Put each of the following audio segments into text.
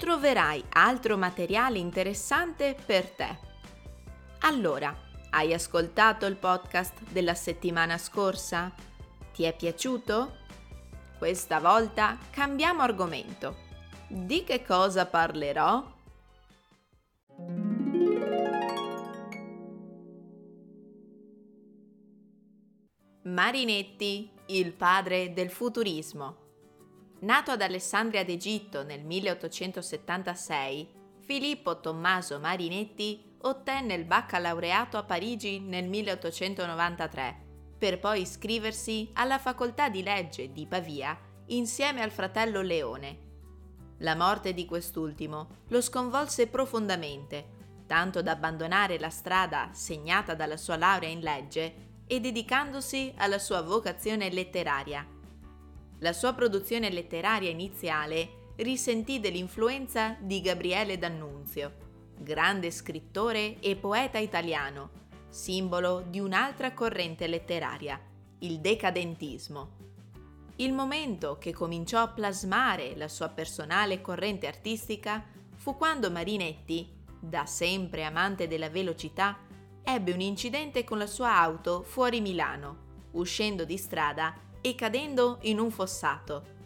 troverai altro materiale interessante per te. Allora, hai ascoltato il podcast della settimana scorsa? Ti è piaciuto? Questa volta cambiamo argomento. Di che cosa parlerò? Marinetti, il padre del futurismo. Nato ad Alessandria d'Egitto nel 1876, Filippo Tommaso Marinetti ottenne il baccalaureato a Parigi nel 1893, per poi iscriversi alla facoltà di legge di Pavia insieme al fratello Leone. La morte di quest'ultimo lo sconvolse profondamente, tanto da abbandonare la strada segnata dalla sua laurea in legge e dedicandosi alla sua vocazione letteraria la sua produzione letteraria iniziale risentì dell'influenza di Gabriele D'Annunzio, grande scrittore e poeta italiano, simbolo di un'altra corrente letteraria, il decadentismo. Il momento che cominciò a plasmare la sua personale corrente artistica fu quando Marinetti, da sempre amante della velocità, ebbe un incidente con la sua auto fuori Milano, uscendo di strada e cadendo in un fossato.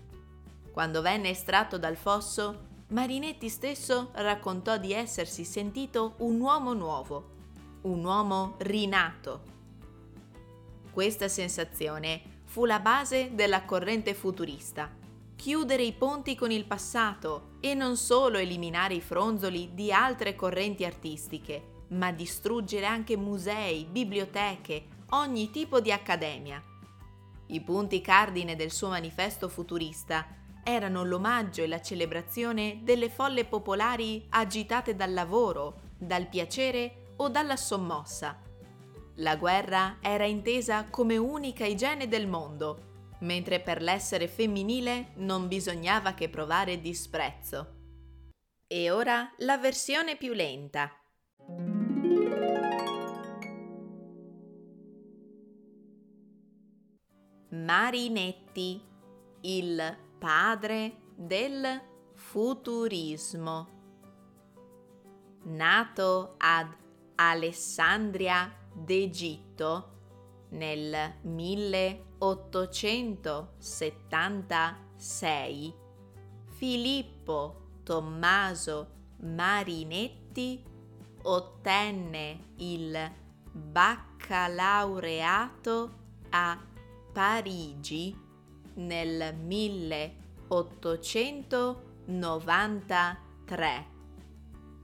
Quando venne estratto dal fosso, Marinetti stesso raccontò di essersi sentito un uomo nuovo, un uomo rinato. Questa sensazione fu la base della corrente futurista. Chiudere i ponti con il passato e non solo eliminare i fronzoli di altre correnti artistiche, ma distruggere anche musei, biblioteche, ogni tipo di accademia i punti cardine del suo manifesto futurista erano l'omaggio e la celebrazione delle folle popolari agitate dal lavoro, dal piacere o dalla sommossa. La guerra era intesa come unica igiene del mondo, mentre per l'essere femminile non bisognava che provare disprezzo. E ora la versione più lenta. Marinetti, il padre del futurismo. Nato ad Alessandria d'Egitto nel 1876, Filippo Tommaso Marinetti ottenne il baccalaureato a Parigi nel 1893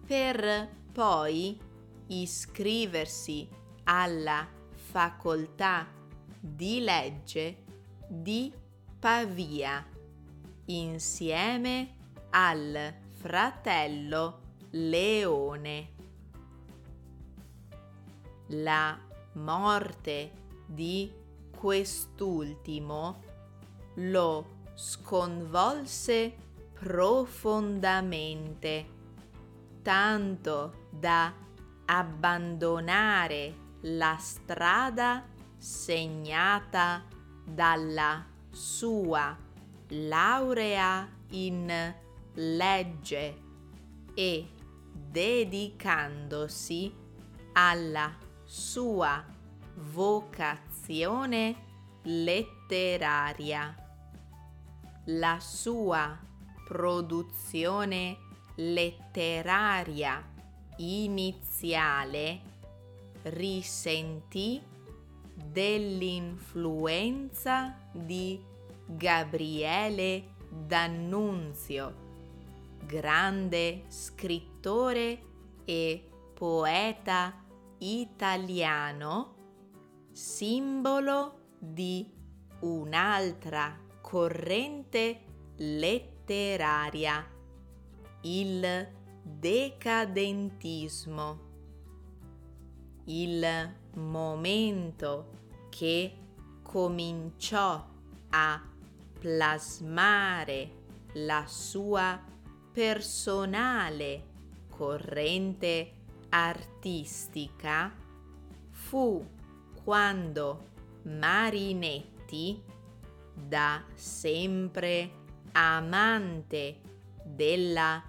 per poi iscriversi alla facoltà di legge di Pavia insieme al fratello Leone. La morte di quest'ultimo lo sconvolse profondamente, tanto da abbandonare la strada segnata dalla sua laurea in legge e dedicandosi alla sua vocazione letteraria. La sua produzione letteraria iniziale risentì dell'influenza di Gabriele D'Annunzio, grande scrittore e poeta italiano simbolo di un'altra corrente letteraria, il decadentismo. Il momento che cominciò a plasmare la sua personale corrente artistica fu quando Marinetti, da sempre amante della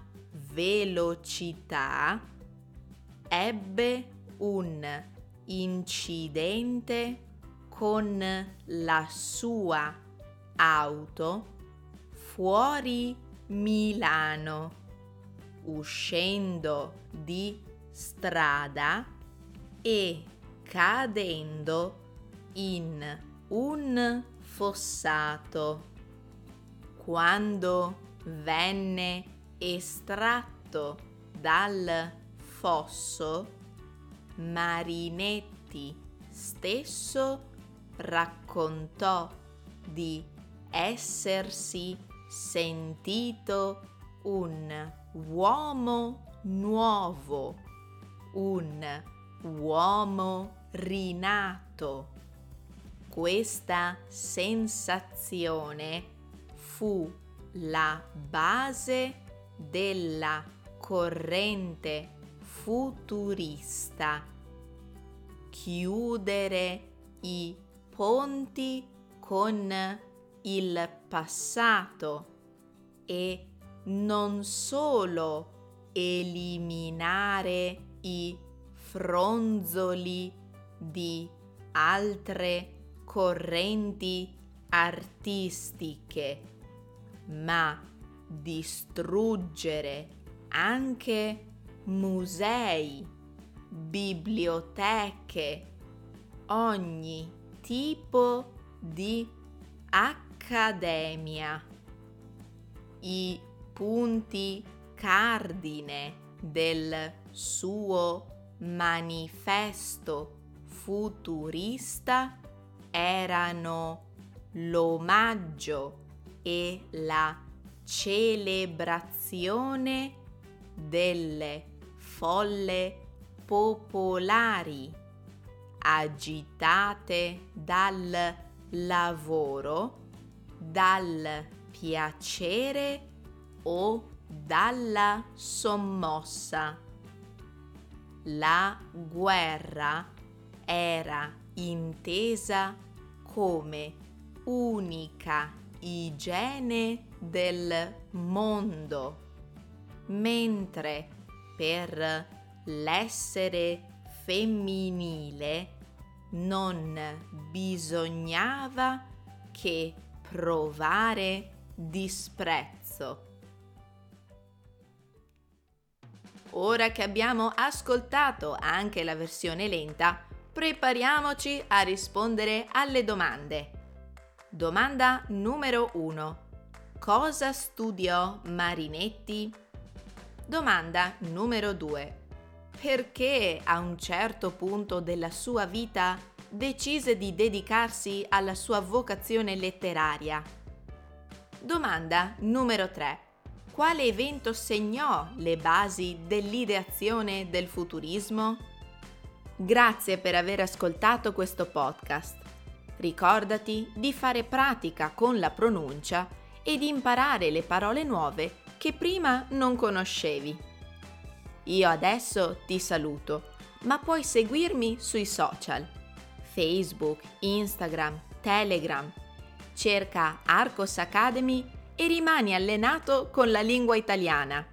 velocità, ebbe un incidente con la sua auto fuori Milano, uscendo di strada e cadendo in un fossato. Quando venne estratto dal fosso, Marinetti stesso raccontò di essersi sentito un uomo nuovo, un uomo rinato. Questa sensazione fu la base della corrente futurista. Chiudere i ponti con il passato e non solo eliminare i fronzoli di altre correnti artistiche, ma distruggere anche musei, biblioteche, ogni tipo di accademia. I punti cardine del suo manifesto futurista erano l'omaggio e la celebrazione delle folle popolari agitate dal lavoro, dal piacere o dalla sommossa. La guerra era intesa come unica igiene del mondo, mentre per l'essere femminile non bisognava che provare disprezzo. Ora che abbiamo ascoltato anche la versione lenta, prepariamoci a rispondere alle domande. Domanda numero 1. Cosa studiò Marinetti? Domanda numero 2 perché a un certo punto della sua vita decise di dedicarsi alla sua vocazione letteraria. Domanda numero 3. Quale evento segnò le basi dell'ideazione del futurismo? Grazie per aver ascoltato questo podcast. Ricordati di fare pratica con la pronuncia e di imparare le parole nuove che prima non conoscevi. Io adesso ti saluto, ma puoi seguirmi sui social, Facebook, Instagram, Telegram. Cerca Arcos Academy e rimani allenato con la lingua italiana.